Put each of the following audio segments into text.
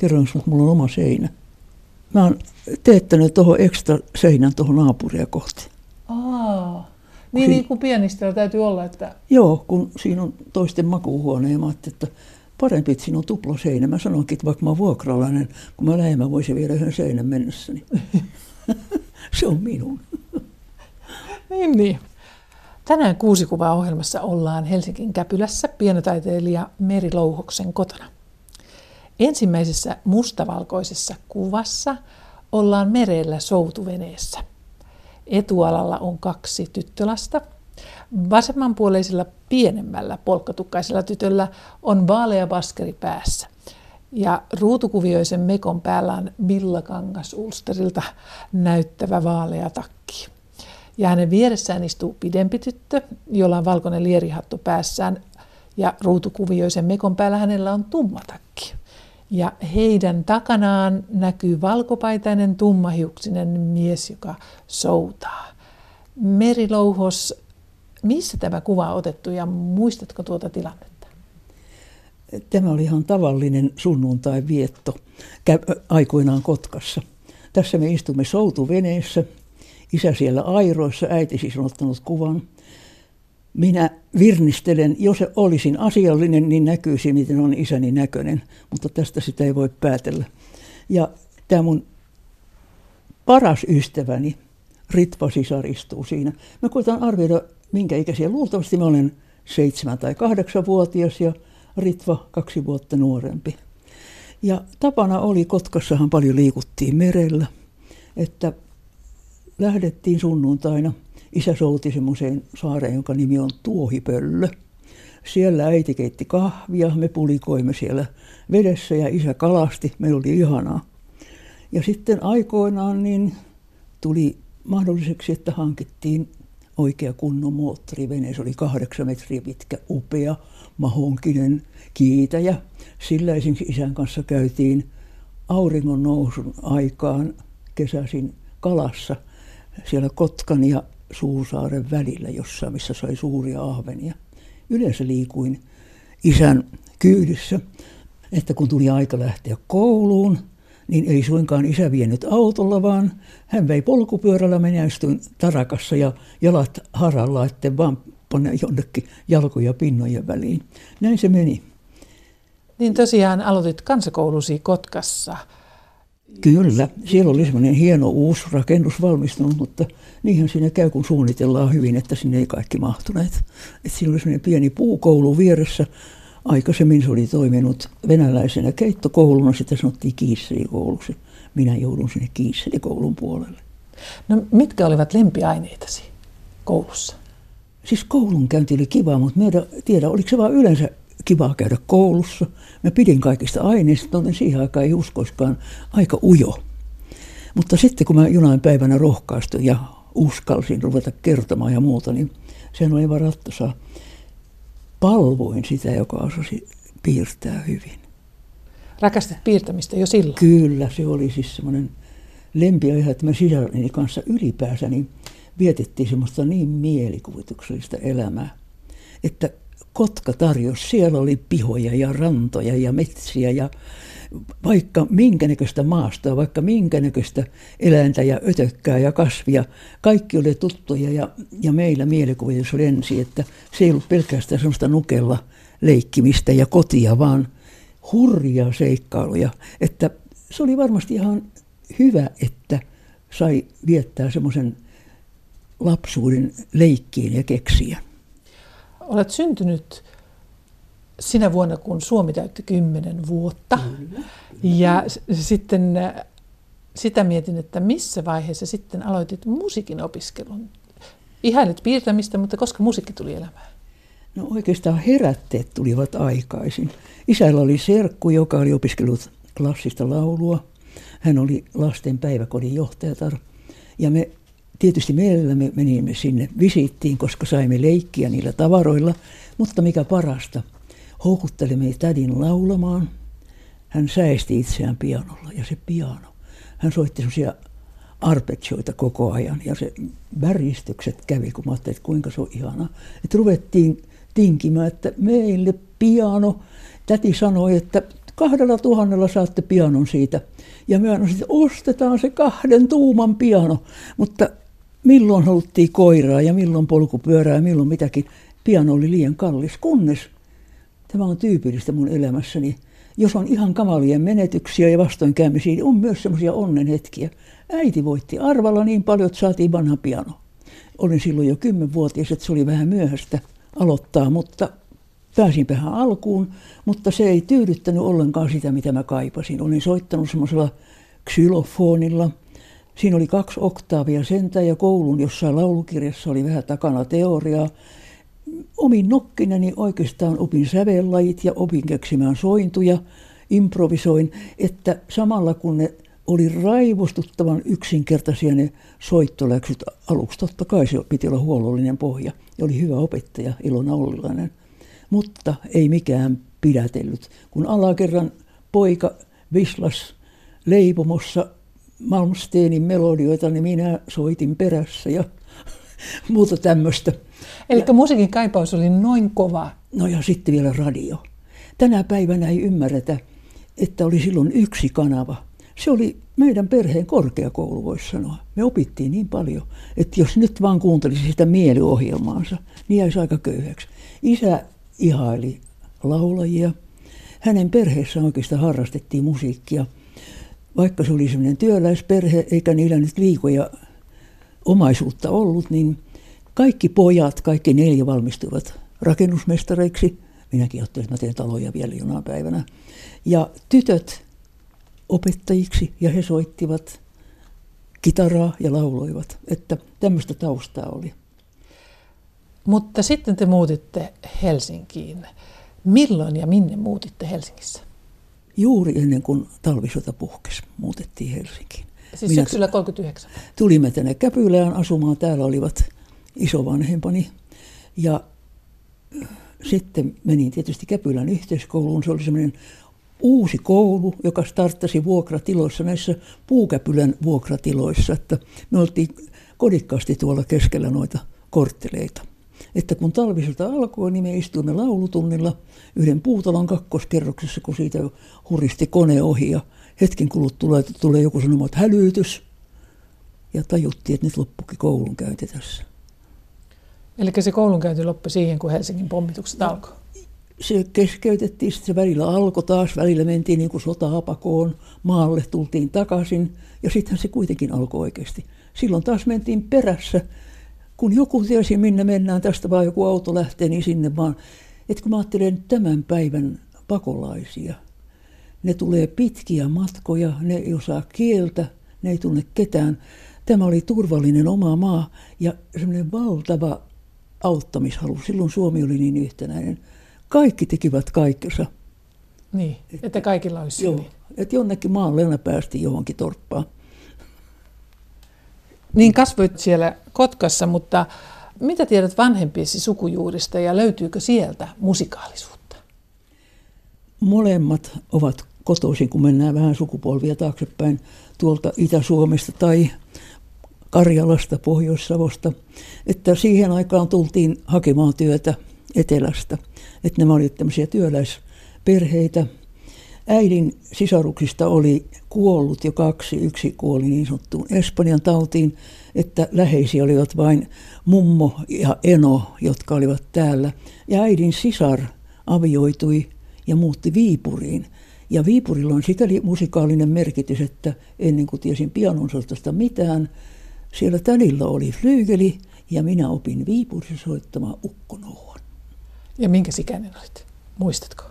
Kerroin että mulla on oma seinä. Mä oon teettänyt tuohon ekstra seinän tuohon naapuria kohti. Aa. Niin, Si- niin kuin pianistajalla täytyy olla, että Joo, kun siinä on toisten makuuhuone ja mä ajattelin, että parempi, että siinä on tupla seinä. Mä sanoinkin, että vaikka mä oon vuokralainen, kun mä lähden, mä voisin viedä yhden seinän mennessäni. Se on minun. Niin, niin. Tänään kuusi kuvaa ohjelmassa ollaan Helsingin Käpylässä pienotaiteilija Meri Louhoksen kotona. Ensimmäisessä mustavalkoisessa kuvassa ollaan merellä soutuveneessä. Etualalla on kaksi tyttölasta. Vasemmanpuoleisella pienemmällä polkkatukkaisella tytöllä on vaalea baskeri päässä. Ja ruutukuvioisen mekon päällä on villakangas ulsterilta näyttävä vaalea takki. Ja hänen vieressään istuu pidempi tyttö, jolla on valkoinen lierihattu päässään. Ja ruutukuvioisen mekon päällä hänellä on tumma takki. Ja heidän takanaan näkyy valkopaitainen tummahiuksinen mies, joka soutaa. Meri Louhos, missä tämä kuva on otettu ja muistatko tuota tilannetta? Tämä oli ihan tavallinen sunnuntai vietto aikoinaan Kotkassa. Tässä me istumme soutuveneessä, isä siellä airoissa, äiti siis on ottanut kuvan. Minä virnistelen, jos olisin asiallinen, niin näkyisi, miten on isäni näköinen, mutta tästä sitä ei voi päätellä. Ja tämä mun paras ystäväni, Ritva sisar istuu siinä. Mä koitan arvioida, minkä ikäisiä. Luultavasti mä olen seitsemän tai kahdeksan vuotias ja Ritva kaksi vuotta nuorempi. Ja tapana oli, Kotkassahan paljon liikuttiin merellä, että lähdettiin sunnuntaina. Isä souti semmoiseen saareen, jonka nimi on Tuohipöllö. Siellä äiti keitti kahvia, me pulikoimme siellä vedessä ja isä kalasti. Meillä oli ihanaa. Ja sitten aikoinaan niin tuli mahdolliseksi, että hankittiin oikea kunnon moottorivene. Se oli kahdeksan metriä pitkä, upea, mahonkinen kiitäjä. Sillä esimerkiksi isän kanssa käytiin auringon nousun aikaan kesäisin kalassa siellä Kotkan ja Suursaaren välillä jossain, missä sai suuria ahvenia. Yleensä liikuin isän kyydissä, että kun tuli aika lähteä kouluun, niin ei suinkaan isä vienyt autolla, vaan hän vei polkupyörällä, minä istuin tarakassa ja jalat haralla, että vaan panne jonnekin jalkoja pinnojen väliin. Näin se meni. Niin tosiaan aloitit kansakoulusi Kotkassa. Kyllä, siellä oli semmoinen hieno uusi rakennus valmistunut, mutta niinhän siinä käy, kun suunnitellaan hyvin, että sinne ei kaikki mahtuneet. Et siinä oli semmoinen pieni puukoulu vieressä. Aikaisemmin se oli toiminut venäläisenä keittokouluna, sitä sanottiin kiisselikouluksi. Minä joudun sinne kiisselikoulun puolelle. No mitkä olivat lempiaineitasi koulussa? Siis koulunkäynti oli kiva, mutta en tiedä, oliko se vaan yleensä kivaa käydä koulussa. Mä pidin kaikista aineista, mutta siihen aikaan ei uskoiskaan aika ujo. Mutta sitten kun mä jonain päivänä rohkaistuin ja uskalsin ruveta kertomaan ja muuta, niin sen oli aivan rattosa. Palvoin sitä, joka osasi piirtää hyvin. Rakastit piirtämistä jo silloin? Kyllä, se oli siis semmoinen lempiaihe, että me sisareni kanssa ylipäänsä niin vietettiin semmoista niin mielikuvituksellista elämää, että Kotka tarjosi, siellä oli pihoja ja rantoja ja metsiä ja vaikka minkä näköistä maastoa, vaikka minkä näköistä eläintä ja ötökkää ja kasvia, kaikki oli tuttuja ja, ja meillä mielikuvitus oli ensin, että se ei ollut pelkästään semmoista nukella leikkimistä ja kotia, vaan hurjaa seikkailuja, että se oli varmasti ihan hyvä, että sai viettää semmoisen lapsuuden leikkiin ja keksiä. Olet syntynyt sinä vuonna, kun Suomi täytti kymmenen vuotta. Kyllä. Ja sitten äh, sitä mietin, että missä vaiheessa sitten aloitit musiikin opiskelun. Ihailit piirtämistä, mutta koska musiikki tuli elämään? No oikeastaan herätteet tulivat aikaisin. Isällä oli serkku, joka oli opiskellut klassista laulua. Hän oli lasten päiväkodin johtajatar. Ja me tietysti mielellämme menimme sinne visiittiin, koska saimme leikkiä niillä tavaroilla. Mutta mikä parasta, houkuttelimme tädin laulamaan. Hän säesti itseään pianolla ja se piano. Hän soitti sellaisia arpeggioita koko ajan ja se väristykset kävi, kun mä ajattelin, että kuinka se on ihana. Että ruvettiin tinkimään, että meille piano. Täti sanoi, että kahdella tuhannella saatte pianon siitä. Ja me aina sitten ostetaan se kahden tuuman piano, mutta milloin haluttiin koiraa ja milloin polkupyörää ja milloin mitäkin. Piano oli liian kallis, kunnes tämä on tyypillistä mun elämässäni. Jos on ihan kamalien menetyksiä ja vastoinkäymisiä, niin on myös semmoisia onnenhetkiä. Äiti voitti arvalla niin paljon, että saatiin vanha piano. Olin silloin jo kymmenvuotias, että se oli vähän myöhäistä aloittaa, mutta pääsin vähän alkuun, mutta se ei tyydyttänyt ollenkaan sitä, mitä mä kaipasin. Olin soittanut semmoisella xylofonilla. Siinä oli kaksi oktaavia sentään ja koulun jossain laulukirjassa oli vähän takana teoriaa. Omin nokkineni oikeastaan opin sävellajit ja opin keksimään sointuja, improvisoin, että samalla kun ne oli raivostuttavan yksinkertaisia ne soittoläksyt aluksi. Totta kai se piti olla huollollinen pohja ja oli hyvä opettaja Ilona Ollilainen. Mutta ei mikään pidätellyt. Kun alakerran poika vislas leipomossa Malmsteenin melodioita, niin minä soitin perässä ja muuta tämmöistä. Eli musiikin kaipaus oli noin kova. No ja sitten vielä radio. Tänä päivänä ei ymmärretä, että oli silloin yksi kanava – se oli meidän perheen korkeakoulu, voisi sanoa. Me opittiin niin paljon, että jos nyt vaan kuuntelisi sitä mieliohjelmaansa, niin jäisi aika köyhäksi. Isä ihaili laulajia. Hänen perheessä oikeastaan harrastettiin musiikkia. Vaikka se oli sellainen työläisperhe, eikä niillä nyt liikoja omaisuutta ollut, niin kaikki pojat, kaikki neljä valmistuivat rakennusmestareiksi. Minäkin ajattelin, että mä teen taloja vielä jonain päivänä. Ja tytöt opettajiksi ja he soittivat kitaraa ja lauloivat. Että tämmöistä taustaa oli. Mutta sitten te muutitte Helsinkiin. Milloin ja minne muutitte Helsingissä? Juuri ennen kuin talvisota puhkesi, muutettiin Helsinkiin. Siis Minä syksyllä 39? Tulimme tänne Käpylään asumaan. Täällä olivat isovanhempani. Ja sitten menin tietysti Käpylän yhteiskouluun. Se oli semmoinen uusi koulu, joka starttasi vuokratiloissa, näissä puukäpylän vuokratiloissa, että me oltiin kodikkaasti tuolla keskellä noita kortteleita. Että kun talvisota alkoi, niin me istuimme laulutunnilla yhden puutalon kakkoskerroksessa, kun siitä huristi kone ohi ja hetken kuluttua tulee joku sanomaan, että hälytys. Ja tajuttiin, että nyt loppukin koulunkäynti tässä. Eli se koulunkäynti loppui siihen, kun Helsingin pommitukset no, alkoi? se keskeytettiin, sitten se välillä alkoi taas, välillä mentiin niin kuin sota-apakoon maalle, tultiin takaisin ja sittenhän se kuitenkin alkoi oikeasti. Silloin taas mentiin perässä, kun joku tiesi minne mennään, tästä vaan joku auto lähtee, niin sinne vaan. Että kun mä ajattelen tämän päivän pakolaisia, ne tulee pitkiä matkoja, ne ei osaa kieltä, ne ei tunne ketään. Tämä oli turvallinen oma maa ja semmoinen valtava auttamishalu. Silloin Suomi oli niin yhtenäinen kaikki tekivät kaikkensa. Niin, että, että kaikilla olisi Joo, että jonnekin maalle päästi johonkin torppaan. Niin kasvoit siellä Kotkassa, mutta mitä tiedät vanhempiesi sukujuurista ja löytyykö sieltä musikaalisuutta? Molemmat ovat kotoisin, kun mennään vähän sukupolvia taaksepäin tuolta Itä-Suomesta tai Karjalasta, Pohjois-Savosta, että siihen aikaan tultiin hakemaan työtä etelästä – että nämä olivat tämmöisiä työläisperheitä. Äidin sisaruksista oli kuollut jo kaksi. Yksi kuoli niin sanottuun Espanjan tautiin, että läheisiä olivat vain mummo ja eno, jotka olivat täällä. Ja äidin sisar avioitui ja muutti Viipuriin. Ja Viipurilla on sikäli musikaalinen merkitys, että ennen kuin tiesin pianonsoitosta mitään, siellä tädillä oli flyygeli ja minä opin Viipurissa soittamaan ukkonouhua. Ja minkä ikäinen olit? Muistatko?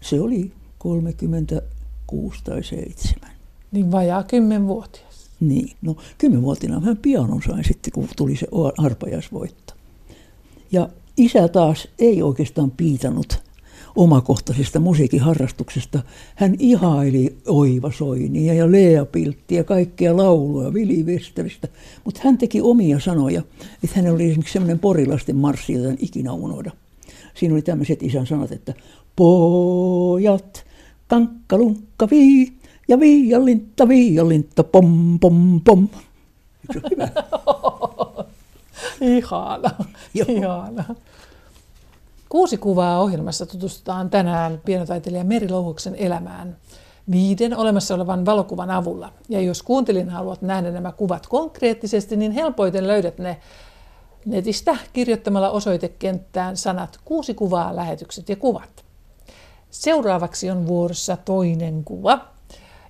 Se oli 36 tai 7. Niin vajaa kymmenvuotias. Niin, no kymmenvuotina vähän pianon sain sitten, kun tuli se arpajaisvoitto. Ja isä taas ei oikeastaan piitannut omakohtaisesta musiikin harrastuksesta. Hän ihaili Oiva Soinia ja Lea Pilttiä kaikkea laulua Vili Westeristä, mutta hän teki omia sanoja. Että hänellä oli esimerkiksi sellainen porilasten marssi, jota en ikinä unohda siinä oli tämmöiset isän sanat, että pojat, kankkalunkka vii ja viiallintta, viiallintta, pom, pom, pom. Se hyvä? Ihana, ihana. Kuusi kuvaa ohjelmassa tutustutaan tänään pienotaiteilija Meri Louhoksen elämään viiden olemassa olevan valokuvan avulla. Ja jos kuuntelin haluat nähdä nämä kuvat konkreettisesti, niin helpoiten löydät ne netistä kirjoittamalla osoitekenttään sanat kuusi kuvaa, lähetykset ja kuvat. Seuraavaksi on vuorossa toinen kuva.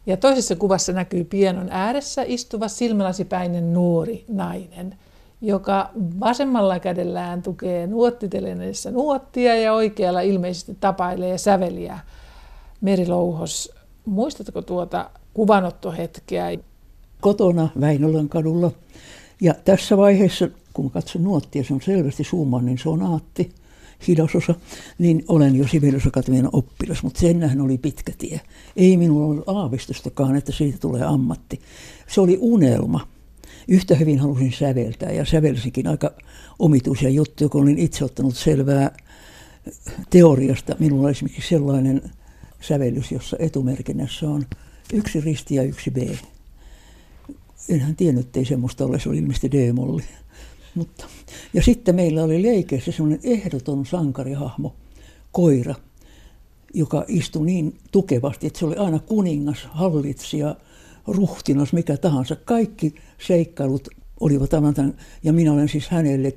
Ja toisessa kuvassa näkyy pienon ääressä istuva silmälasipäinen nuori nainen, joka vasemmalla kädellään tukee nuottiteleneessä nuottia ja oikealla ilmeisesti tapailee säveliä. Merilouhos, muistatko tuota kuvanottohetkeä? Kotona Väinölän kadulla. Ja tässä vaiheessa, kun katson nuottia, se on selvästi Schumannin sonaatti – hidasosa, niin olen jo Sibeliusakatemian oppilas, mutta sennähän oli pitkä tie. Ei minulla ollut aavistustakaan, että siitä tulee ammatti. Se oli unelma. Yhtä hyvin halusin säveltää ja sävelsikin aika omituisia juttuja, kun olin itse ottanut selvää teoriasta. Minulla oli esimerkiksi sellainen sävellys, jossa etumerkinnässä on yksi risti ja yksi B. Enhän tiennyt, että ei semmoista ole, se oli ilmeisesti D-molli. Mutta, ja sitten meillä oli leikeissä semmoinen ehdoton sankarihahmo, koira, joka istui niin tukevasti, että se oli aina kuningas, hallitsija, ruhtinas, mikä tahansa. Kaikki seikkailut olivat aivan tämän, ja minä olen siis hänelle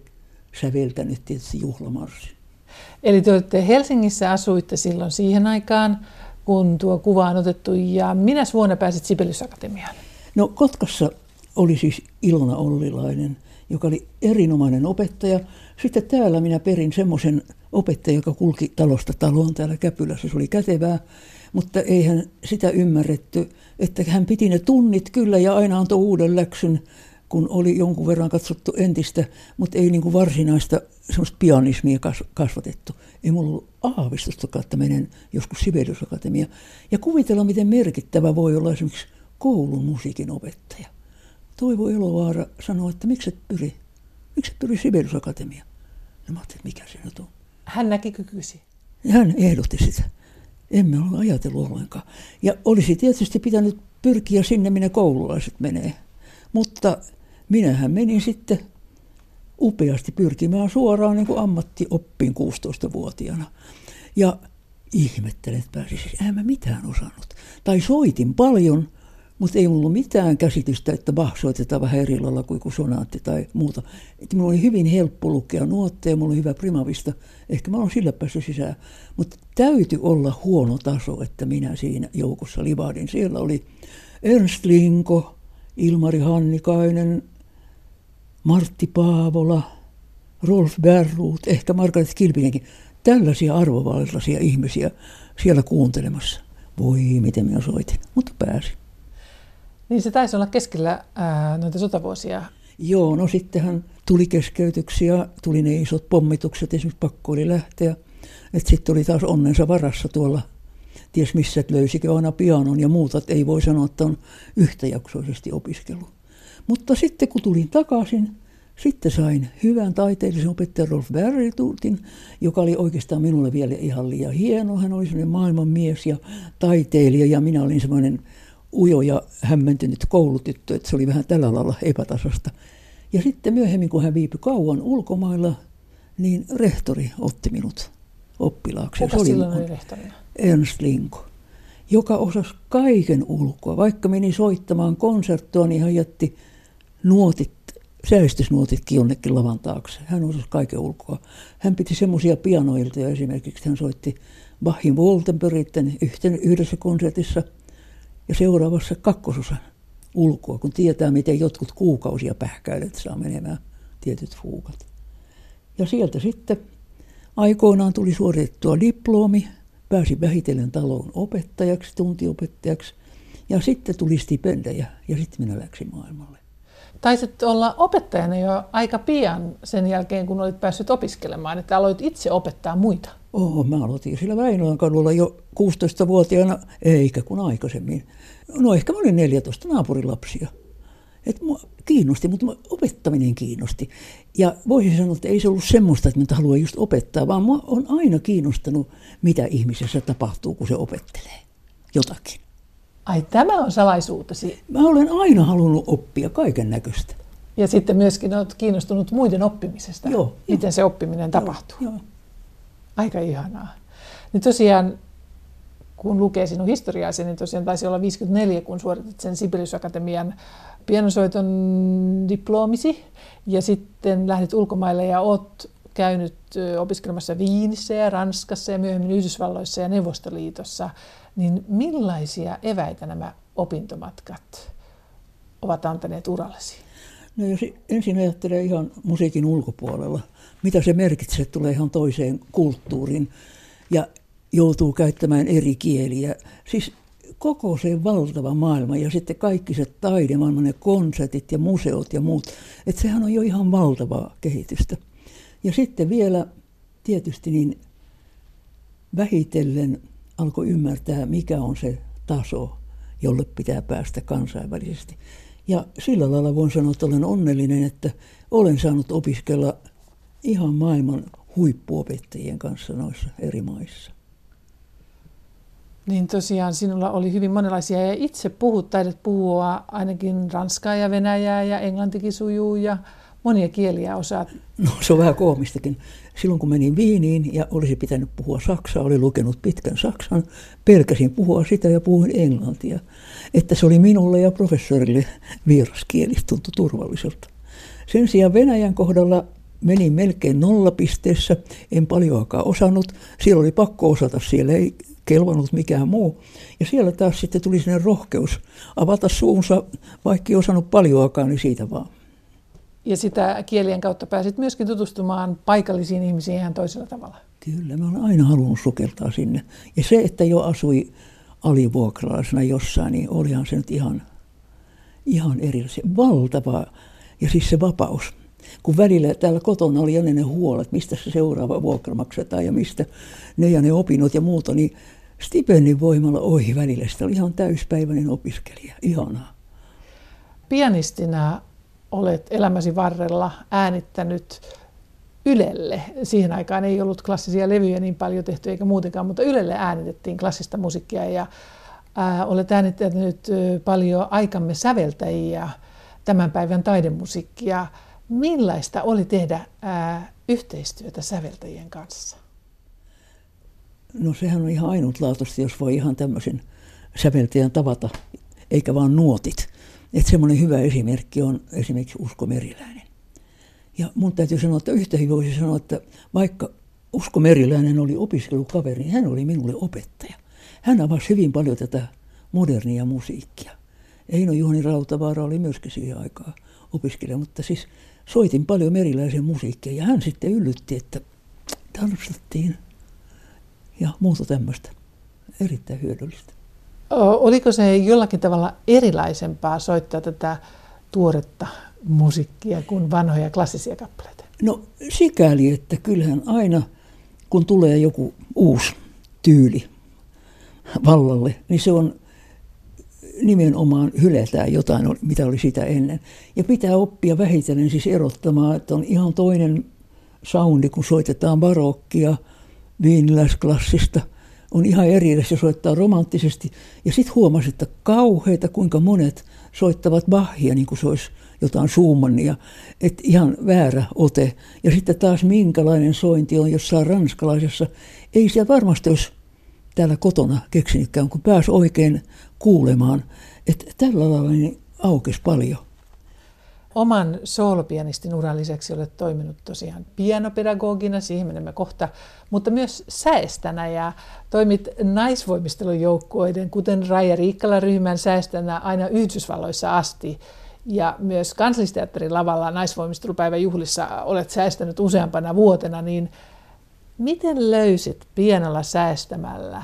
säveltänyt tietysti juhlamarssi. Eli te olette Helsingissä asuitte silloin siihen aikaan, kun tuo kuva on otettu, ja minä vuonna pääsit Sibelius Akatemiaan? No Kotkassa oli siis Ilona Ollilainen, joka oli erinomainen opettaja. Sitten täällä minä perin semmoisen opettajan, joka kulki talosta taloon täällä Käpylässä. Se oli kätevää, mutta eihän sitä ymmärretty, että hän piti ne tunnit kyllä ja aina antoi uuden läksyn, kun oli jonkun verran katsottu entistä, mutta ei niin kuin varsinaista semmoista pianismia kasvatettu. Ei mulla ollut aavistustakaan, että menen joskus Sibelius Akatemia. Ja kuvitella, miten merkittävä voi olla esimerkiksi koulun musiikin opettaja. Toivo Elovaara sanoi, että miksi et pyri, miksi et pyri Sibelius Akatemia. Ja mä ajattelin, että mikä se nyt on. Hän näki kykysi. Ja hän ehdotti sitä. Emme ole ajatellut ollenkaan. Ja olisi tietysti pitänyt pyrkiä sinne, minne koululaiset menee. Mutta minähän menin sitten upeasti pyrkimään suoraan niin kuin ammattioppiin 16-vuotiaana. Ja ihmettelen, että pääsisin. Enhän mä mitään osannut. Tai soitin paljon, mutta ei mulla mitään käsitystä, että Bach soitetaan vähän eri lailla kuin sonaatti tai muuta. Että mulla oli hyvin helppo lukea nuotteja, mulla oli hyvä primavista. Ehkä mä olen sillä päässyt sisään. Mutta täytyy olla huono taso, että minä siinä joukossa livaadin. Siellä oli Ernst Linko, Ilmari Hannikainen, Martti Paavola, Rolf Berruut, ehkä Margaret Kilpinenkin. Tällaisia arvovaltaisia ihmisiä siellä kuuntelemassa. Voi, miten minä soitin, mutta pääsin. Niin se taisi olla keskellä ää, noita sotavuosia. Joo, no sittenhän tuli keskeytyksiä, tuli ne isot pommitukset, esimerkiksi pakko oli lähteä. Että sitten oli taas onnensa varassa tuolla, ties missä, että löysikö aina pianon ja muuta, että ei voi sanoa, että on yhtäjaksoisesti opiskellut. Mutta sitten kun tulin takaisin, sitten sain hyvän taiteellisen opettajan Rolf Berriltuutin, joka oli oikeastaan minulle vielä ihan liian hieno. Hän oli sellainen maailman mies ja taiteilija ja minä olin semmoinen ujo ja hämmentynyt koulutyttö, että se oli vähän tällä lailla epätasasta. Ja sitten myöhemmin, kun hän viipyi kauan ulkomailla, niin rehtori otti minut oppilaaksi. Kuka se oli silloin oli rehtorina? Ernst Linko, joka osasi kaiken ulkoa. Vaikka meni soittamaan konserttoa, niin hän jätti nuotit, säistysnuotitkin jonnekin lavan taakse. Hän osasi kaiken ulkoa. Hän piti semmoisia pianoiltoja esimerkiksi. Hän soitti Bachin Woltenbergitten yhdessä konsertissa – ja seuraavassa kakkososan ulkoa, kun tietää, miten jotkut kuukausia pähkäilet saa menemään tietyt fuukat. Ja sieltä sitten aikoinaan tuli suoritettua diplomi, pääsi vähitellen talon opettajaksi, tuntiopettajaksi, ja sitten tuli stipendejä, ja sitten minä läksin maailmalle. Taisit olla opettajana jo aika pian sen jälkeen, kun olit päässyt opiskelemaan, että aloit itse opettaa muita. Oo, mä aloitin sillä Väinölän kadulla jo 16-vuotiaana, eikä kun aikaisemmin. No ehkä mä olin 14 naapurilapsia. Et mua kiinnosti, mutta opettaminen kiinnosti. Ja voisin sanoa, että ei se ollut semmoista, että mä haluan just opettaa, vaan mua on aina kiinnostanut, mitä ihmisessä tapahtuu, kun se opettelee jotakin. Ai tämä on salaisuutesi. Mä olen aina halunnut oppia kaiken näköistä. Ja sitten myöskin olet kiinnostunut muiden oppimisesta. Joo, miten joo. se oppiminen tapahtuu. Joo, joo. Aika ihanaa. Niin tosiaan, kun lukee sinun historiaasi, niin tosiaan taisi olla 54, kun suoritit sen Sibelius Akatemian pianosoiton diplomisi. Ja sitten lähdit ulkomaille ja oot käynyt opiskelemassa Viinissä ja Ranskassa ja myöhemmin Yhdysvalloissa ja Neuvostoliitossa. Niin millaisia eväitä nämä opintomatkat ovat antaneet urallesi? No jos ensin ajattelee ihan musiikin ulkopuolella, mitä se merkitsee, tulee ihan toiseen kulttuuriin ja joutuu käyttämään eri kieliä. Siis koko se valtava maailma ja sitten kaikki se taidemaailma, ne konsertit ja museot ja muut, että sehän on jo ihan valtavaa kehitystä. Ja sitten vielä tietysti niin vähitellen alkoi ymmärtää, mikä on se taso, jolle pitää päästä kansainvälisesti. Ja sillä lailla voin sanoa, että olen onnellinen, että olen saanut opiskella ihan maailman huippuopettajien kanssa noissa eri maissa. Niin tosiaan sinulla oli hyvin monenlaisia ja itse puhut, taidat puhua ainakin ranskaa ja venäjää ja englantikin sujuu ja monia kieliä osaat. No se on vähän koomistakin. Silloin kun menin Viiniin ja olisi pitänyt puhua saksaa, oli lukenut pitkän saksan, pelkäsin puhua sitä ja puhuin englantia. Että se oli minulle ja professorille vieraskieli, tuntui turvalliselta. Sen sijaan Venäjän kohdalla menin melkein nollapisteessä, en paljoakaan osannut. Siellä oli pakko osata, siellä ei kelvannut mikään muu. Ja siellä taas sitten tuli sinne rohkeus avata suunsa, vaikka ei osannut paljoakaan, niin siitä vaan. Ja sitä kielien kautta pääsit myöskin tutustumaan paikallisiin ihmisiin ihan toisella tavalla. Kyllä, mä olen aina halunnut sukeltaa sinne. Ja se, että jo asui alivuokralaisena jossain, niin olihan se nyt ihan, ihan eri valtava. Ja siis se vapaus. Kun välillä täällä kotona oli aina ne huolet, mistä se seuraava vuokra maksetaan ja mistä ne ja ne opinnot ja muuta, niin stipendin voimalla ohi välillä. Sitä oli ihan täyspäiväinen opiskelija. Ihanaa. Pianistina olet elämäsi varrella äänittänyt Ylelle. Siihen aikaan ei ollut klassisia levyjä niin paljon tehty eikä muutenkaan, mutta Ylelle äänitettiin klassista musiikkia ja ää, olet äänittänyt paljon aikamme säveltäjiä, tämän päivän taidemusiikkia. Millaista oli tehdä ää, yhteistyötä säveltäjien kanssa? No sehän on ihan ainutlaatuista, jos voi ihan tämmöisen säveltäjän tavata, eikä vaan nuotit. Että semmoinen hyvä esimerkki on esimerkiksi Usko Meriläinen. Ja mun täytyy sanoa, että yhtä hyvin voisi sanoa, että vaikka Usko Meriläinen oli opiskelukaveri, niin hän oli minulle opettaja. Hän avasi hyvin paljon tätä modernia musiikkia. Eino Juhani Rautavaara oli myöskin siihen aikaan opiskelija, mutta siis soitin paljon meriläisen musiikkia ja hän sitten yllytti, että tanssattiin ja muuta tämmöistä. Erittäin hyödyllistä. Oliko se jollakin tavalla erilaisempaa soittaa tätä tuoretta musiikkia kuin vanhoja klassisia kappaleita? No sikäli, että kyllähän aina kun tulee joku uusi tyyli vallalle, niin se on nimenomaan hylätään jotain, mitä oli sitä ennen. Ja pitää oppia vähitellen siis erottamaan, että on ihan toinen soundi, kun soitetaan barokkia, viiniläisklassista – on ihan eri edes, se soittaa romanttisesti. Ja sitten huomasi, että kauheita, kuinka monet soittavat Bachia, niin kuin se olisi jotain Schumannia, että ihan väärä ote. Ja sitten taas minkälainen sointi on jossain ranskalaisessa. Ei siellä varmasti olisi täällä kotona keksinytkään, kun pääsi oikein kuulemaan. Että tällä lailla niin aukesi paljon. Oman soolopianistin uran lisäksi olet toiminut tosiaan pianopedagogina, siihen menemme kohta, mutta myös säestänä ja toimit naisvoimistelujoukkueiden, kuten Raija Riikkala-ryhmän säestänä aina Yhdysvalloissa asti. Ja myös kansallisteatterin lavalla naisvoimistelupäivän juhlissa olet säästänyt useampana vuotena, niin miten löysit pienellä säästämällä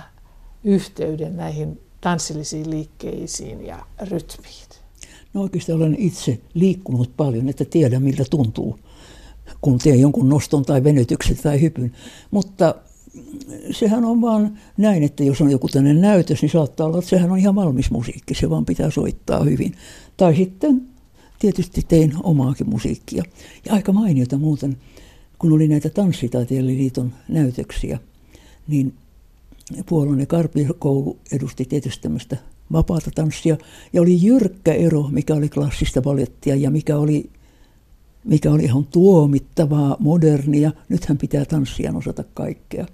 yhteyden näihin tanssillisiin liikkeisiin ja rytmiin? No oikeastaan olen itse liikkunut paljon, että tiedän miltä tuntuu, kun teen jonkun noston tai venytyksen tai hypyn. Mutta sehän on vaan näin, että jos on joku tämmöinen näytös, niin saattaa olla, että sehän on ihan valmis musiikki, se vaan pitää soittaa hyvin. Tai sitten tietysti tein omaakin musiikkia. Ja aika mainiota muuten, kun oli näitä Tanssitaiteiliiton näytöksiä, niin Puolainen Karpikoulu edusti tietysti tämmöistä vapaata tanssia. Ja oli jyrkkä ero, mikä oli klassista ballettia ja mikä oli, mikä oli ihan tuomittavaa, modernia. Nythän pitää tanssia osata kaikkea.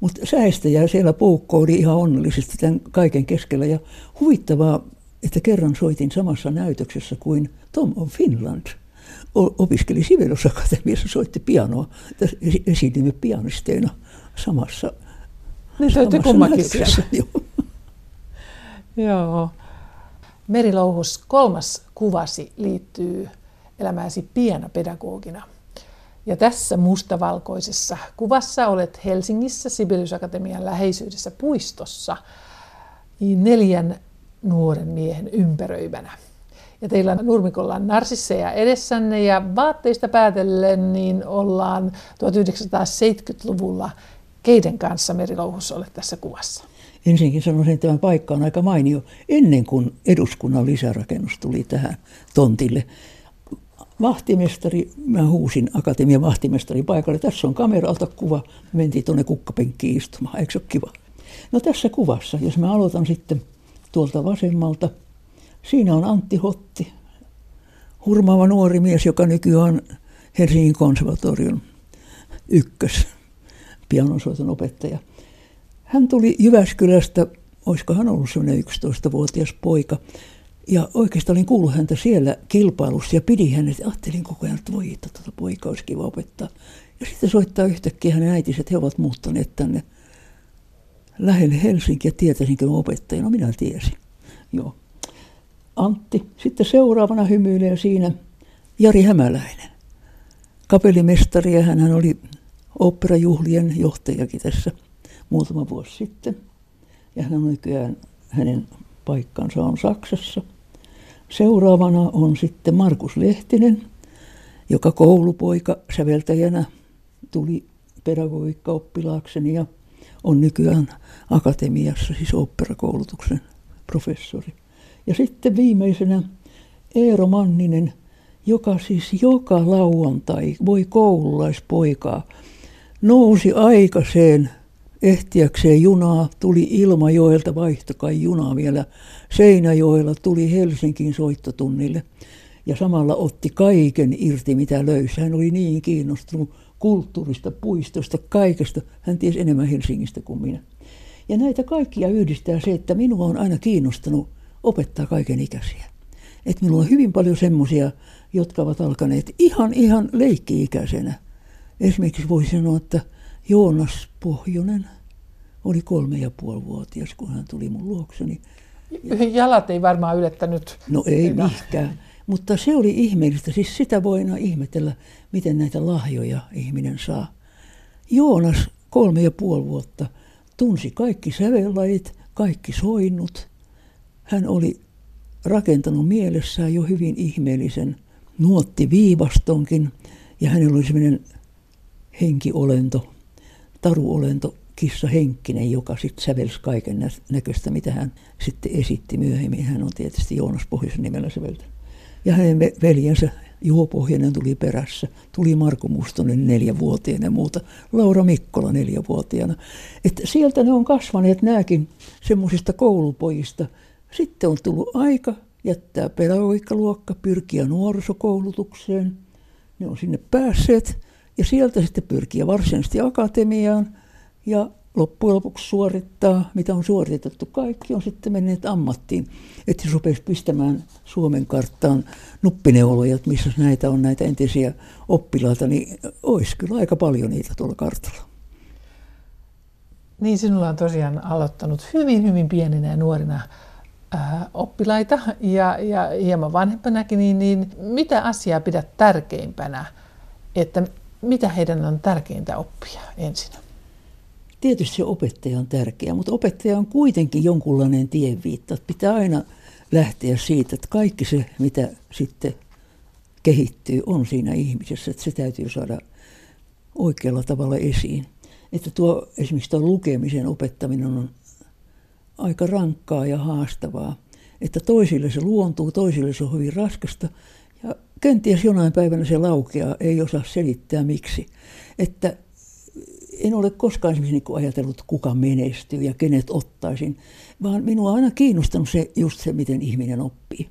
Mutta säästäjä siellä poukkoili ihan onnellisesti tämän kaiken keskellä. Ja huvittavaa, että kerran soitin samassa näytöksessä kuin Tom of Finland. Opiskeli Sibeliusakatemiassa, soitti pianoa. Esiintymme pianisteina samassa Niin olette kummakin. Joo. Merilouhus, kolmas kuvasi liittyy elämääsi pienapedagogina. Ja tässä mustavalkoisessa kuvassa olet Helsingissä Sibeliusakatemian läheisyydessä puistossa neljän nuoren miehen ympäröivänä. Ja teillä on nurmikolla narsisseja edessänne ja vaatteista päätellen niin ollaan 1970-luvulla. Keiden kanssa Merilouhus olet tässä kuvassa? Ensinnäkin sanoisin, että tämä paikka on aika mainio ennen kuin eduskunnan lisärakennus tuli tähän tontille. Vahtimestari, mä huusin akatemian vahtimestari paikalle, tässä on kameralta kuva, mentiin tuonne kukkapenkkiin istumaan, eikö se ole kiva? No tässä kuvassa, jos mä aloitan sitten tuolta vasemmalta, siinä on Antti Hotti, hurmaava nuori mies, joka nykyään on Helsingin konservatorion ykkös pianosoiton opettaja. Hän tuli Jyväskylästä, olisiko hän ollut semmoinen 11-vuotias poika, ja oikeastaan olin kuullut häntä siellä kilpailussa ja pidin hänet, ajattelin koko ajan, että voi, että tuota poika olisi kiva opettaa. Ja sitten soittaa yhtäkkiä hänen äitinsä, että he ovat muuttaneet tänne lähelle Helsinkiä, tietäisinkö opettajana. No minä tiesin, joo. Antti, sitten seuraavana hymyilee siinä. Jari Hämäläinen, kapellimestari ja hän oli operajuhlien johtajakin tässä muutama vuosi sitten. Ja hän on nykyään, hänen paikkansa on Saksassa – Seuraavana on sitten Markus Lehtinen, joka koulupoika säveltäjänä tuli pedagogiikkaoppilaakseni ja on nykyään akatemiassa, siis operakoulutuksen professori. Ja sitten viimeisenä Eero Manninen, joka siis joka lauantai voi koululaispoikaa nousi aikaiseen ehtiäkseen junaa, tuli Ilmajoelta, vaihtokai junaa vielä Seinäjoella, tuli Helsinkiin soittotunnille ja samalla otti kaiken irti, mitä löysi. Hän oli niin kiinnostunut kulttuurista, puistosta, kaikesta. Hän tiesi enemmän Helsingistä kuin minä. Ja näitä kaikkia yhdistää se, että minua on aina kiinnostanut opettaa kaiken ikäisiä. Että minulla on hyvin paljon semmoisia, jotka ovat alkaneet ihan, ihan leikki-ikäisenä. Esimerkiksi voisi sanoa, että Joonas Pohjonen oli kolme ja puoli vuotias, kun hän tuli mun luokseni. Jalat ei varmaan ylettänyt. No ei mihinkään. Mutta se oli ihmeellistä. Siis sitä voi aina ihmetellä, miten näitä lahjoja ihminen saa. Joonas kolme ja puoli vuotta tunsi kaikki sävellajit, kaikki soinnut. Hän oli rakentanut mielessään jo hyvin ihmeellisen nuottiviivastonkin ja hänellä oli sellainen henkiolento, taruolento, kissa Henkkinen, joka sitten sävelsi kaiken näköistä, mitä hän sitten esitti myöhemmin. Hän on tietysti Joonas Pohjoisen nimellä säveltänyt. Ja hänen veljensä Juho Pohjanen tuli perässä. Tuli Marko Mustonen neljävuotiaana ja muuta. Laura Mikkola neljävuotiaana. Että sieltä ne on kasvaneet nämäkin semmoisista koulupojista. Sitten on tullut aika jättää pedagogiikkaluokka, pyrkiä nuorisokoulutukseen. Ne on sinne päässeet ja sieltä sitten pyrkiä varsinaisesti akatemiaan ja loppujen lopuksi suorittaa, mitä on suoritettu. Kaikki on sitten menneet ammattiin. Että jos rupesi pistämään Suomen karttaan nuppineuloja, että missä näitä on näitä entisiä oppilaita, niin olisi kyllä aika paljon niitä tuolla kartalla. Niin, sinulla on tosiaan aloittanut hyvin, hyvin pieninä ja nuorina äh, oppilaita ja, ja hieman vanhempanakin, niin, niin mitä asiaa pidät tärkeimpänä, että mitä heidän on tärkeintä oppia ensin? Tietysti se opettaja on tärkeä, mutta opettaja on kuitenkin jonkunlainen tienviitta. Pitää aina lähteä siitä, että kaikki se, mitä sitten kehittyy, on siinä ihmisessä. Että se täytyy saada oikealla tavalla esiin. Että tuo esimerkiksi tuo lukemisen opettaminen on aika rankkaa ja haastavaa. Että toisille se luontuu, toisille se on hyvin raskasta kenties jonain päivänä se laukeaa, ei osaa selittää miksi. Että en ole koskaan esimerkiksi niin ajatellut, kuka menestyy ja kenet ottaisin, vaan minua on aina kiinnostanut se, just se, miten ihminen oppii.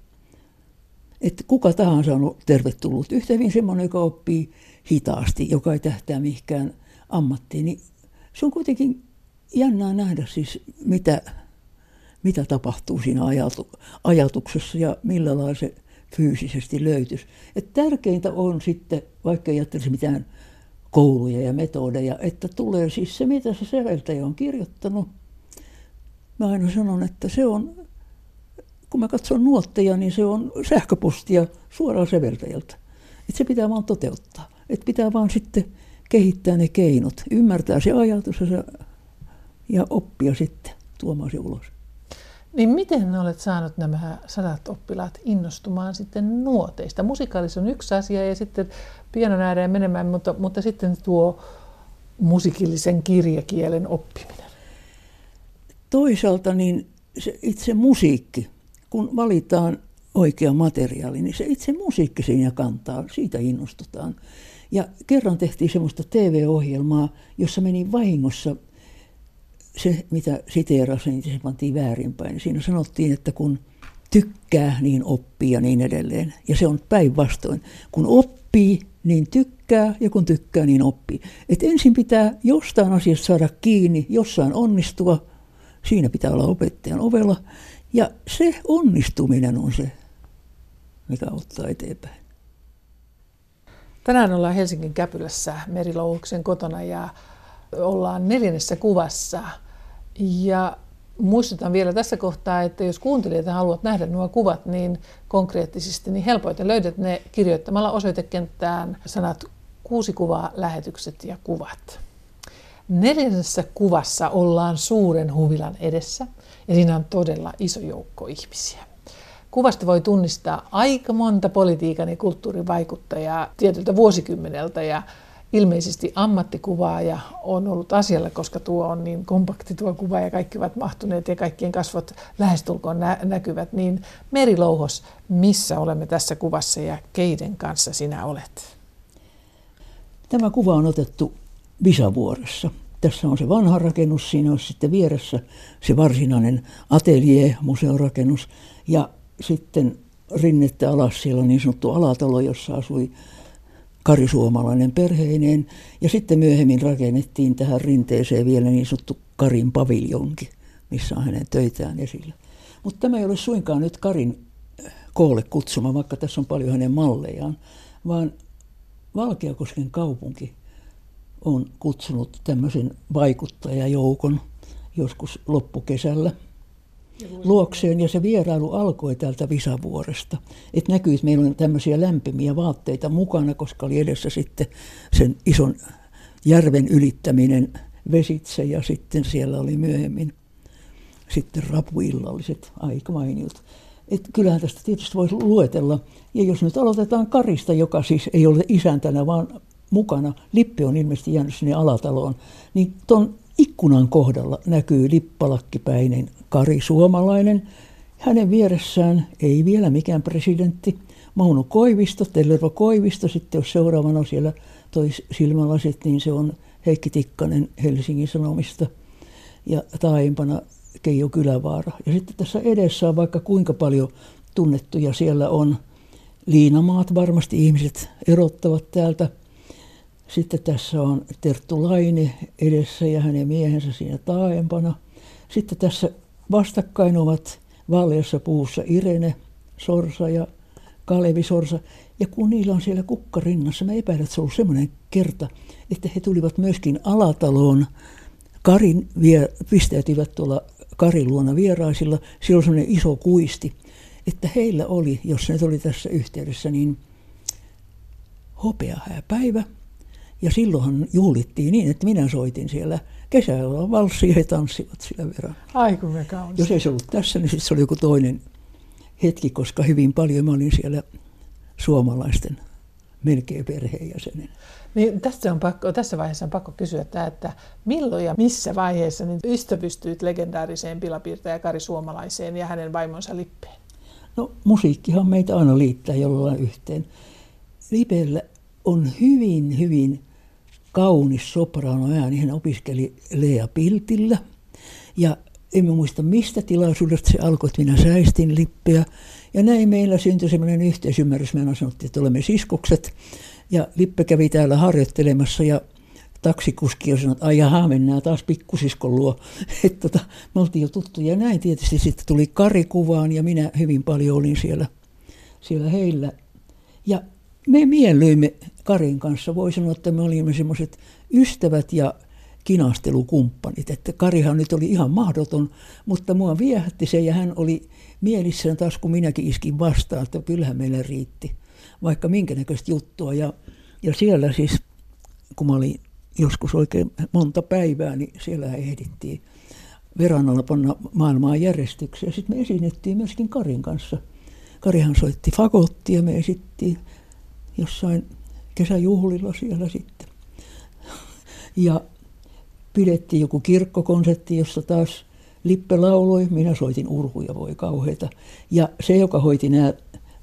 Että kuka tahansa on tervetullut. Yhtä hyvin semmoinen, joka oppii hitaasti, joka ei tähtää mihinkään ammattiin, niin se on kuitenkin jännää nähdä siis, mitä, mitä tapahtuu siinä ajatu, ajatuksessa ja millä lailla se fyysisesti löytyisi. Et tärkeintä on sitten, vaikka ei ajattelisi mitään kouluja ja metodeja, että tulee siis se, mitä se säveltäjä on kirjoittanut. Mä aina sanon, että se on, kun mä katson nuotteja, niin se on sähköpostia suoraan säveltäjältä. Että se pitää vaan toteuttaa. Että pitää vaan sitten kehittää ne keinot, ymmärtää se ajatus ja, oppia sitten tuomaan se ulos. Niin miten olet saanut nämä sadat oppilaat innostumaan sitten nuoteista? Musikaalis on yksi asia ja sitten pianon ääreen menemään, mutta, mutta sitten tuo musiikillisen kirjakielen oppiminen. Toisaalta niin se itse musiikki, kun valitaan oikea materiaali, niin se itse musiikki siinä kantaa, siitä innostutaan. Ja kerran tehtiin semmoista TV-ohjelmaa, jossa meni vahingossa se, mitä siteerasin, niin se pantiin väärinpäin. Siinä sanottiin, että kun tykkää, niin oppii ja niin edelleen. Ja se on päinvastoin. Kun oppii, niin tykkää, ja kun tykkää, niin oppii. Et ensin pitää jostain asiasta saada kiinni, jossain onnistua. Siinä pitää olla opettajan ovella. Ja se onnistuminen on se, mikä auttaa eteenpäin. Tänään ollaan Helsingin Käpylässä Merilouhuksen kotona ja ollaan neljännessä kuvassa. Ja muistutan vielä tässä kohtaa, että jos kuuntelijat haluat nähdä nuo kuvat niin konkreettisesti, niin helpoiten löydät ne kirjoittamalla osoitekenttään sanat kuusi kuvaa, lähetykset ja kuvat. Neljännessä kuvassa ollaan suuren huvilan edessä ja siinä on todella iso joukko ihmisiä. Kuvasta voi tunnistaa aika monta politiikan ja kulttuurin vaikuttajaa tietyltä vuosikymmeneltä ja ilmeisesti ammattikuvaaja on ollut asialla, koska tuo on niin kompakti tuo kuva ja kaikki ovat mahtuneet ja kaikkien kasvot lähestulkoon nä- näkyvät. Niin Merilouhos, missä olemme tässä kuvassa ja keiden kanssa sinä olet? Tämä kuva on otettu Visavuoressa. Tässä on se vanha rakennus, siinä on sitten vieressä se varsinainen atelier, museorakennus ja sitten rinnettä alas siellä on niin sanottu alatalo, jossa asui karisuomalainen perheineen. Ja sitten myöhemmin rakennettiin tähän rinteeseen vielä niin sanottu Karin paviljonki, missä on hänen töitään esillä. Mutta tämä ei ole suinkaan nyt Karin äh, koolle kutsuma, vaikka tässä on paljon hänen mallejaan, vaan Valkeakosken kaupunki on kutsunut tämmöisen vaikuttajajoukon joskus loppukesällä – luokseen ja se vierailu alkoi täältä Visavuoresta. Et näkyy, että meillä on tämmöisiä lämpimiä vaatteita mukana, koska oli edessä sitten sen ison järven ylittäminen vesitse ja sitten siellä oli myöhemmin sitten rapuillalliset aika mainiot. Et kyllähän tästä tietysti voisi luetella. Ja jos nyt aloitetaan Karista, joka siis ei ole isäntänä, vaan mukana, Lippi on ilmeisesti jäänyt sinne alataloon, niin tuon ikkunan kohdalla näkyy lippalakkipäinen Kari Suomalainen. Hänen vieressään ei vielä mikään presidentti. Mauno Koivisto, Tellervo Koivisto, sitten jos seuraavana siellä toi silmälasit, niin se on Heikki Tikkanen Helsingin Sanomista ja taaempana Keijo Kylävaara. Ja sitten tässä edessä on vaikka kuinka paljon tunnettuja siellä on. Liinamaat varmasti ihmiset erottavat täältä. Sitten tässä on Terttu Laine edessä ja hänen miehensä siinä taaempana. Sitten tässä vastakkain ovat vaaleassa puussa Irene Sorsa ja Kalevi Sorsa. Ja kun niillä on siellä kukkarinnassa, mä epäilen, että se on ollut semmoinen kerta, että he tulivat myöskin alataloon. Karin vie, pistäytyivät tuolla Karin luona vieraisilla. Siellä on semmoinen iso kuisti, että heillä oli, jos ne oli tässä yhteydessä, niin hopeahääpäivä – ja silloinhan juhlittiin niin, että minä soitin siellä kesällä valssia ja he tanssivat sillä verran. Ai kun me kaunis. Jos ei se ollut tässä, niin se oli joku toinen hetki, koska hyvin paljon mä olin siellä suomalaisten melkein perheenjäsenen. Niin tässä, on pakko, tässä vaiheessa on pakko kysyä, että, että milloin ja missä vaiheessa niin ystävystyit legendaariseen pilapiirtäjä Kari Suomalaiseen ja hänen vaimonsa Lippeen? No musiikkihan meitä aina liittää jollain yhteen. Lipellä on hyvin, hyvin kaunis sopraanoääni. Hän opiskeli Lea Piltillä ja emme muista mistä tilaisuudesta se alkoi, että minä säistin lippeä. Ja näin meillä syntyi sellainen yhteisymmärrys. Me sanottiin, että olemme siskokset. Ja Lippe kävi täällä harjoittelemassa ja taksikuski sanoi, että ai mennään taas pikkusiskon luo. Että tota, me oltiin jo tuttuja ja näin tietysti sitten tuli Kari kuvaan ja minä hyvin paljon olin siellä, siellä heillä. Ja me miellyimme Karin kanssa. Voi sanoa, että me olimme semmoiset ystävät ja kinastelukumppanit. Että Karihan nyt oli ihan mahdoton, mutta mua viehätti se ja hän oli mielissään taas, kun minäkin iskin vastaan, että kyllähän meillä riitti vaikka minkä näköistä juttua. Ja, ja siellä siis, kun mä olin joskus oikein monta päivää, niin siellä ehdittiin verannalla panna maailmaa järjestykseen. Sitten me esinnettiin myöskin Karin kanssa. Karihan soitti fagottia me esittiin jossain kesäjuhlilla siellä sitten. Ja pidettiin joku kirkkokonsertti, jossa taas Lippe lauloi, minä soitin urhuja, voi kauheita. Ja se, joka hoiti nämä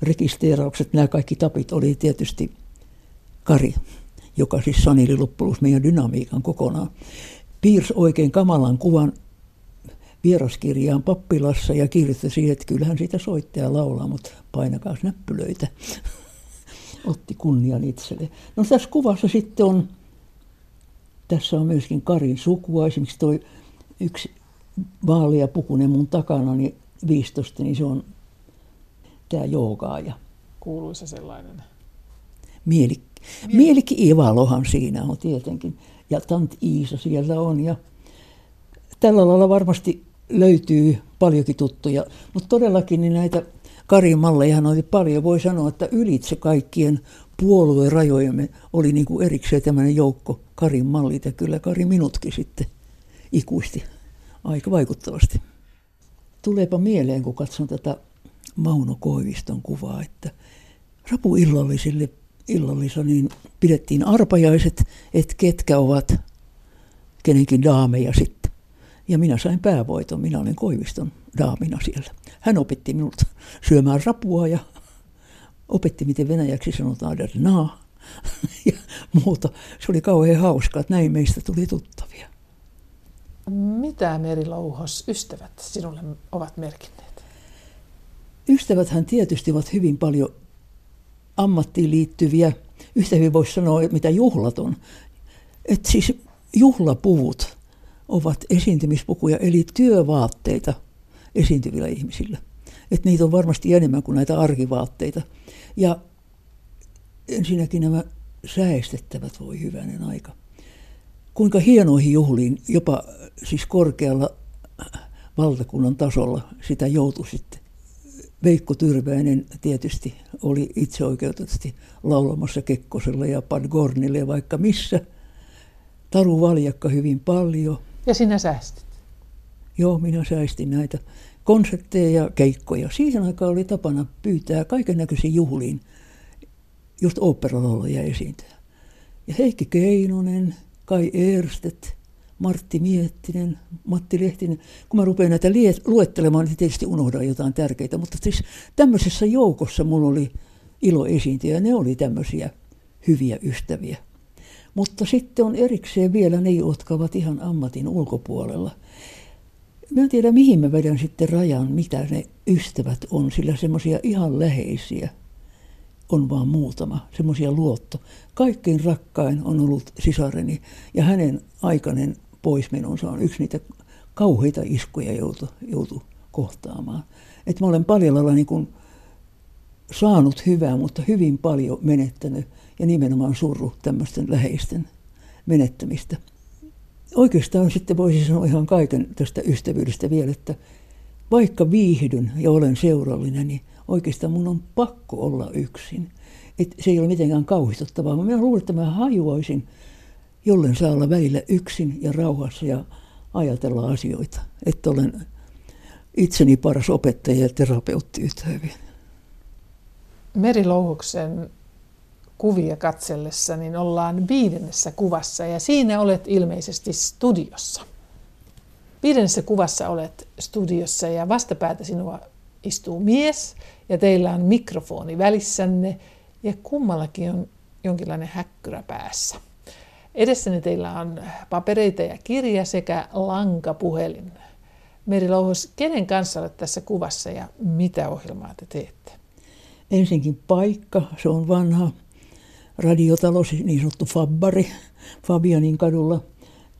rekisteeraukset, nämä kaikki tapit, oli tietysti Kari, joka siis sanili loppujen meidän dynamiikan kokonaan. Piirsi oikein kamalan kuvan vieraskirjaan pappilassa ja kirjoitti siihen, että kyllähän sitä soittaja laulaa, mutta painakaa näppylöitä. Otti kunnian itselleen. No tässä kuvassa sitten on, tässä on myöskin Karin sukua, esimerkiksi toi yksi vaalea pukunen mun takana, niin 15, niin se on tämä joogaaja. Kuuluisa sellainen. Mielik, Mielikki Ivalohan siinä on tietenkin. Ja Tant Iisa siellä on. Ja tällä lailla varmasti löytyy paljonkin tuttuja. Mutta todellakin niin näitä Karin mallejahan oli paljon. Voi sanoa, että ylitse kaikkien puolueen rajojemme oli niin kuin erikseen tämmöinen joukko Karin mallit. Ja kyllä Kari minutkin sitten ikuisti aika vaikuttavasti. Tuleepa mieleen, kun katson tätä Mauno Koiviston kuvaa, että rapuillallisille illallissa niin pidettiin arpajaiset, että ketkä ovat kenenkin daameja sitten. Ja minä sain päävoiton, minä olin Koiviston daamina siellä. Hän opetti minut syömään rapua ja opetti, miten venäjäksi sanotaan naa ja muuta. Se oli kauhean hauskaa, että näin meistä tuli tuttavia. Mitä Louhos ystävät sinulle ovat merkinneet? Ystäväthän tietysti ovat hyvin paljon ammattiin liittyviä. Yhtä hyvin voisi sanoa, mitä juhlat on. Et siis juhlapuvut ovat esiintymispukuja, eli työvaatteita esiintyvillä ihmisillä. Et niitä on varmasti enemmän kuin näitä arkivaatteita. Ja ensinnäkin nämä säestettävät voi hyvänen aika. Kuinka hienoihin juhliin, jopa siis korkealla valtakunnan tasolla sitä joutui sitten Veikko Tyrväinen tietysti oli itseoikeutetusti laulamassa Kekkoselle ja Padgornille ja vaikka missä. Taru Valjakka hyvin paljon. Ja sinä säästit? Joo, minä säästin näitä konsertteja ja keikkoja. Siihen aikaan oli tapana pyytää kaiken näköisiin juhliin just oopperalauluja esiintyä. Ja Heikki Keinonen, Kai Erstet, Martti Miettinen, Matti Lehtinen. Kun mä rupean näitä luettelemaan, niin tietysti unohdan jotain tärkeitä, mutta siis tämmöisessä joukossa mulla oli ilo esiintyä ja ne oli tämmöisiä hyviä ystäviä. Mutta sitten on erikseen vielä ne, jotka ovat ihan ammatin ulkopuolella. Mä en tiedä, mihin mä vedän sitten rajan, mitä ne ystävät on, sillä semmoisia ihan läheisiä on vaan muutama, semmoisia luotto. Kaikkein rakkain on ollut sisareni ja hänen aikainen poismenonsa on yksi niitä kauheita iskuja joutu, joutu kohtaamaan. Et mä olen paljon lailla niin saanut hyvää, mutta hyvin paljon menettänyt ja nimenomaan surru tämmöisten läheisten menettämistä. Oikeastaan sitten voisi sanoa ihan kaiken tästä ystävyydestä vielä, että vaikka viihdyn ja olen seurallinen, niin oikeastaan mun on pakko olla yksin. Et se ei ole mitenkään kauhistuttavaa. Mä luulen, että mä hajuaisin jollen saa olla välillä yksin ja rauhassa ja ajatella asioita. Että olen itseni paras opettaja ja terapeutti yhtä hyvin. Meri Louhuksen kuvia katsellessa, niin ollaan viidennessä kuvassa ja siinä olet ilmeisesti studiossa. Viidennessä kuvassa olet studiossa ja vastapäätä sinua istuu mies ja teillä on mikrofoni välissänne ja kummallakin on jonkinlainen häkkyrä päässä. Edessäni teillä on papereita ja kirja sekä lankapuhelin. Meri Louhos, kenen kanssa olet tässä kuvassa ja mitä ohjelmaa te teette? Ensinkin paikka, se on vanha radiotalo, niin sanottu Fabbari Fabianin kadulla.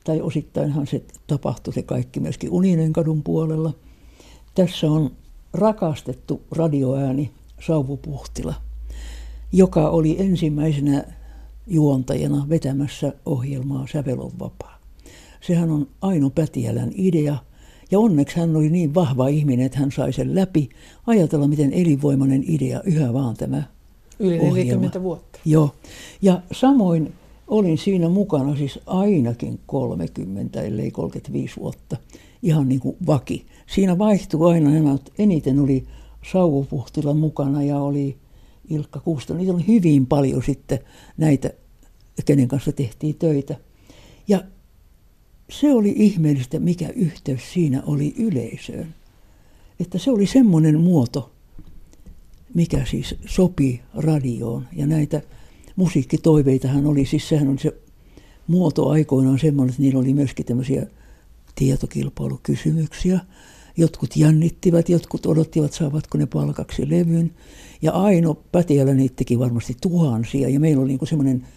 Tai osittainhan se tapahtui se kaikki myöskin Uninen kadun puolella. Tässä on rakastettu radioääni Sauvu Puhtila, joka oli ensimmäisenä juontajana vetämässä ohjelmaa Sävelon vapaa. Sehän on Aino Pätiälän idea, ja onneksi hän oli niin vahva ihminen, että hän sai sen läpi. Ajatella, miten elinvoimainen idea yhä vaan tämä Yli 40 vuotta. Joo. Ja samoin olin siinä mukana siis ainakin 30, ellei 35 vuotta. Ihan niin kuin vaki. Siinä vaihtui aina nämä, eniten oli Sauvo Puhtila mukana ja oli Ilkka Kuusto. Niitä oli hyvin paljon sitten näitä, kenen kanssa tehtiin töitä. Ja se oli ihmeellistä, mikä yhteys siinä oli yleisöön. Että se oli semmoinen muoto, mikä siis sopi radioon. Ja näitä musiikkitoiveitahan oli, siis sehän oli se muoto aikoinaan semmoinen, että niillä oli myöskin tämmöisiä tietokilpailukysymyksiä. Jotkut jännittivät, jotkut odottivat, saavatko ne palkaksi levyn. Ja Aino Pätiälä niitä teki varmasti tuhansia. Ja meillä oli niin semmoinen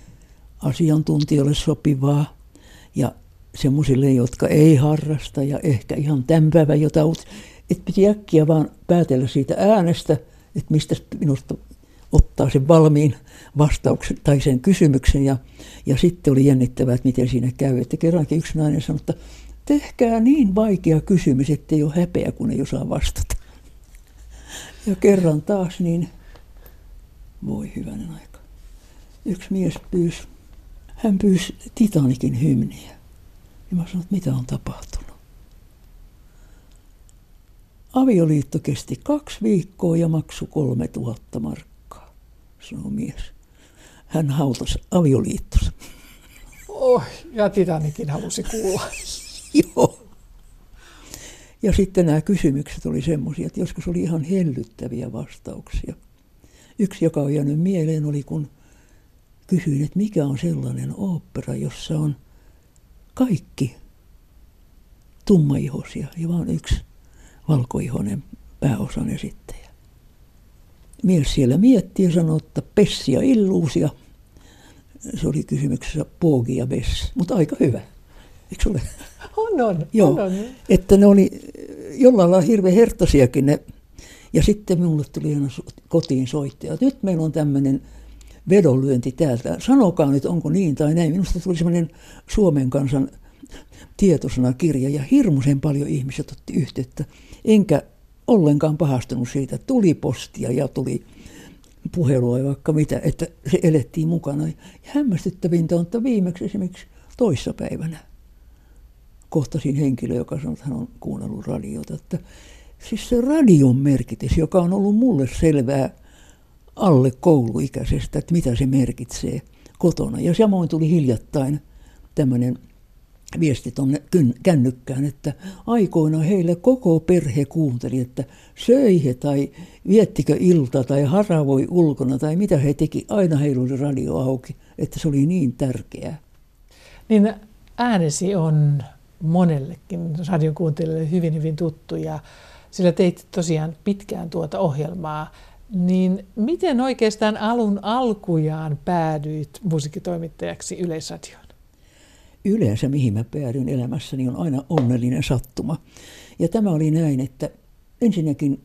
asiantuntijoille sopivaa ja semmoisille, jotka ei harrasta ja ehkä ihan tämän päivän jotain. Että piti äkkiä vaan päätellä siitä äänestä – että mistä minusta ottaa sen valmiin vastauksen tai sen kysymyksen. Ja, ja sitten oli jännittävää, että miten siinä käy. Että kerrankin yksi nainen sanoi, että tehkää niin vaikea kysymys, ettei ole häpeä, kun ei osaa vastata. Ja kerran taas, niin voi hyvänen aika. Yksi mies pyysi, hän pyysi Titanikin hymniä. Ja mä sanoin, että mitä on tapahtunut. Avioliitto kesti kaksi viikkoa ja maksu kolme tuhatta markkaa, sanoi mies. Hän hautasi avioliittonsa. Oh, ja Titanikin halusi kuulla. Joo. Ja sitten nämä kysymykset oli semmoisia, että joskus oli ihan hellyttäviä vastauksia. Yksi, joka on jäänyt mieleen, oli kun kysyin, että mikä on sellainen opera, jossa on kaikki tummaihoisia ja vaan yksi valkoihoinen pääosan esittäjä. Mies siellä mietti ja sanoi, että Pessi ja Illuusia. Se oli kysymyksessä Poogi ja Bess, mutta aika hyvä. Eikö ole? On, on. Joo, on, on. että ne oli jollain lailla hirveän herttasiakin ne. Ja sitten minulle tuli aina kotiin soittaja, että nyt meillä on tämmöinen vedonlyönti täältä. Sanokaa nyt, onko niin tai näin. Minusta tuli semmoinen Suomen kansan tietoisena kirja ja hirmuisen paljon ihmiset otti yhteyttä. Enkä ollenkaan pahastunut siitä. Tuli postia ja tuli puhelua ja vaikka mitä, että se elettiin mukana. Ja hämmästyttävintä on, että viimeksi esimerkiksi toissapäivänä kohtasin henkilö, joka sanoi, että hän on kuunnellut radiota. Että siis se radion merkitys, joka on ollut mulle selvää alle kouluikäisestä, että mitä se merkitsee kotona. Ja samoin tuli hiljattain tämmöinen viesti tuonne kännykkään, että aikoina heille koko perhe kuunteli, että söi he tai viettikö ilta tai haravoi ulkona tai mitä he teki, aina heillä oli radio auki, että se oli niin tärkeää. Niin äänesi on monellekin radion kuuntelijoille hyvin hyvin tuttu ja sillä teit tosiaan pitkään tuota ohjelmaa. Niin miten oikeastaan alun alkujaan päädyit musiikkitoimittajaksi Yleisradioon? Yleensä mihin mä päädyin elämässäni on aina onnellinen sattuma. Ja tämä oli näin, että ensinnäkin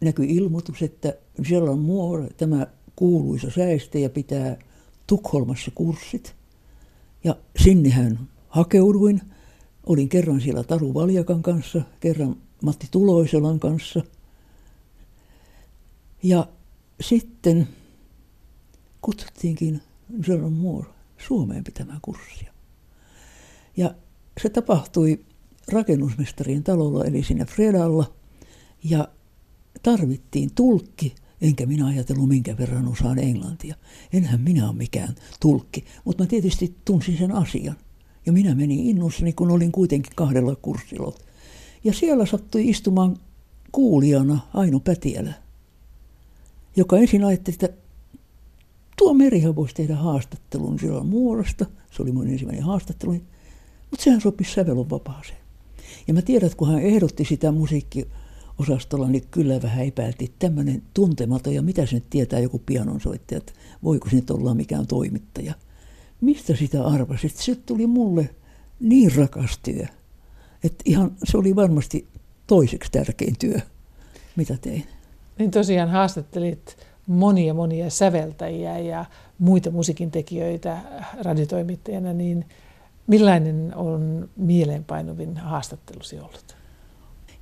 näkyi ilmoitus, että Jellan Moore, tämä kuuluisa säestäjä, pitää Tukholmassa kurssit. Ja sinnehän hakeuduin. Olin kerran siellä Taru Valjakan kanssa, kerran Matti Tuloiselan kanssa. Ja sitten kutsuttiinkin Jellan Moore Suomeen pitämään kurssia. Ja se tapahtui rakennusmestarien talolla, eli siinä Fredalla. Ja tarvittiin tulkki, enkä minä ajatellut minkä verran osaan englantia. Enhän minä ole mikään tulkki, mutta mä tietysti tunsin sen asian. Ja minä menin innossani, kun olin kuitenkin kahdella kurssilla. Ja siellä sattui istumaan kuulijana Aino Pätiälä, joka ensin ajatteli, että tuo Merihan voisi tehdä haastattelun silloin muodosta. Se oli mun ensimmäinen haastattelu. Mutta sehän sopisi sävelon vapaaseen. Ja mä tiedän, että kun hän ehdotti sitä musiikki osastolla, niin kyllä vähän epäiltiin, että tämmöinen tuntematon ja mitä se nyt tietää joku pianonsoittaja, että voiko se nyt olla mikään toimittaja. Mistä sitä arvasit? Se tuli mulle niin rakas työ, että ihan se oli varmasti toiseksi tärkein työ, mitä tein. Niin tosiaan haastattelit monia monia säveltäjiä ja muita musiikintekijöitä radiotoimittajana, niin millainen on mieleenpainuvin haastattelusi ollut?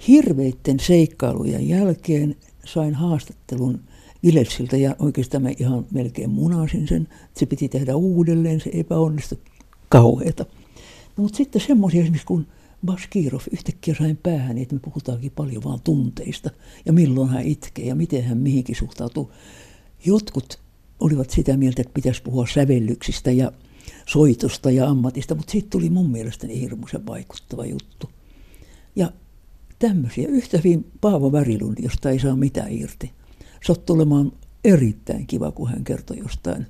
Hirveitten seikkailujen jälkeen sain haastattelun Ileksiltä ja oikeastaan mä ihan melkein munasin sen. Se piti tehdä uudelleen, se epäonnistui kauheeta. No, mutta sitten semmoisia esimerkiksi kun Baskirov yhtäkkiä sain päähän, että me puhutaankin paljon vaan tunteista ja milloin hän itkee ja miten hän mihinkin suhtautuu. Jotkut olivat sitä mieltä, että pitäisi puhua sävellyksistä ja soitosta ja ammatista, mutta siitä tuli mun mielestäni hirmuisen vaikuttava juttu. Ja tämmöisiä. Yhtä hyvin Paavo Värilund, josta ei saa mitään irti. Sattui olemaan erittäin kiva, kun hän kertoi jostain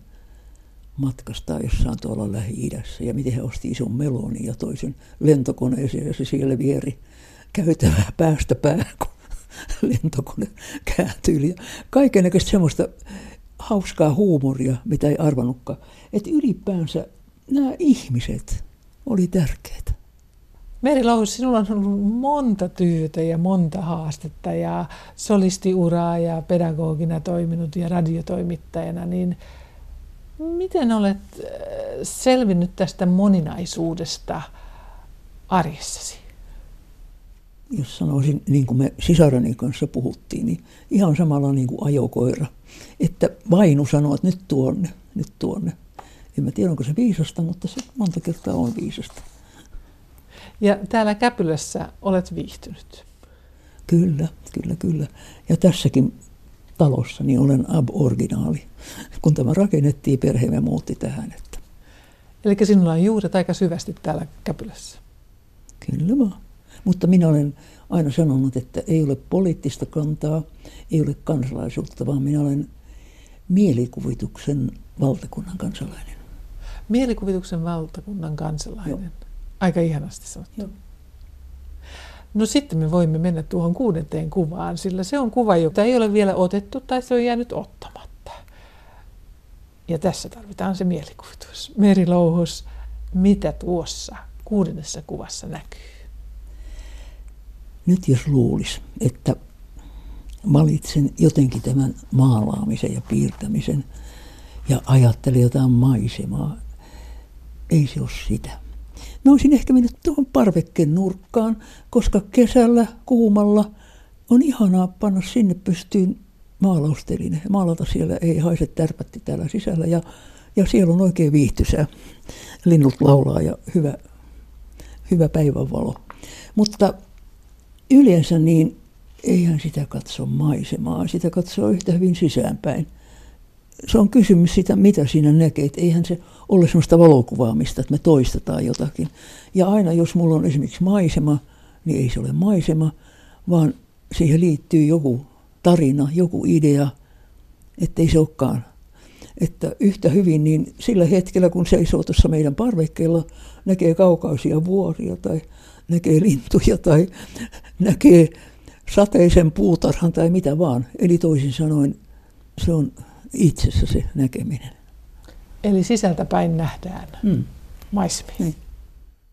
matkasta jossain tuolla Lähi-idässä ja miten hän osti ison melonin ja toisen lentokoneeseen ja se siellä vieri käytävää päästä päähän, kun lentokone kääntyi. Ja kaikenlaista semmoista hauskaa huumoria, mitä ei arvannutkaan. Että ylipäänsä nämä ihmiset oli tärkeitä. Meri Louhus, sinulla on ollut monta työtä ja monta haastetta ja solistiuraa ja pedagogina toiminut ja radiotoimittajana, niin miten olet äh, selvinnyt tästä moninaisuudesta arjessasi? Jos sanoisin, niin kuin me sisarani kanssa puhuttiin, niin ihan samalla niin kuin ajokoira. Että vainu sanoo, että nyt tuonne, nyt tuonne. En mä tiedä, onko se viisasta, mutta se monta kertaa on viisasta. Ja täällä Käpylässä olet viihtynyt. Kyllä, kyllä, kyllä. Ja tässäkin talossa niin olen ab-originaali. Kun tämä rakennettiin, perheemme muutti tähän. Että. Eli sinulla on juuret aika syvästi täällä Käpylässä. Kyllä vaan. Mutta minä olen aina sanonut, että ei ole poliittista kantaa, ei ole kansalaisuutta, vaan minä olen mielikuvituksen valtakunnan kansalainen. Mielikuvituksen valtakunnan kansalainen. Joo. Aika ihanasti sanottu. Joo. No sitten me voimme mennä tuohon kuudenteen kuvaan, sillä se on kuva, jota ei ole vielä otettu tai se on jäänyt ottamatta. Ja tässä tarvitaan se mielikuvitus. Meri Louhus, mitä tuossa kuudennessa kuvassa näkyy? Nyt jos luulisi, että valitsen jotenkin tämän maalaamisen ja piirtämisen ja ajattelin jotain maisemaa, ei se ole sitä Mä olisin ehkä mennyt tuohon parvekkeen nurkkaan, koska kesällä kuumalla on ihanaa panna sinne pystyyn maalausteline. Maalata siellä ei haise tärpätti täällä sisällä ja, ja siellä on oikein viihtysää. Linnut laulaa ja hyvä, hyvä päivänvalo. Mutta yleensä niin eihän sitä katso maisemaa, sitä katsoo yhtä hyvin sisäänpäin se on kysymys siitä, mitä siinä näkee. Eihän se ole sellaista valokuvaamista, että me toistetaan jotakin. Ja aina jos mulla on esimerkiksi maisema, niin ei se ole maisema, vaan siihen liittyy joku tarina, joku idea, ettei se olekaan. Että yhtä hyvin niin sillä hetkellä, kun seisoo tuossa meidän parvekkeella, näkee kaukaisia vuoria tai näkee lintuja tai näkee sateisen puutarhan tai mitä vaan. Eli toisin sanoen se on itsessä se näkeminen. Eli sisältä päin nähdään mm. maisemia. Niin.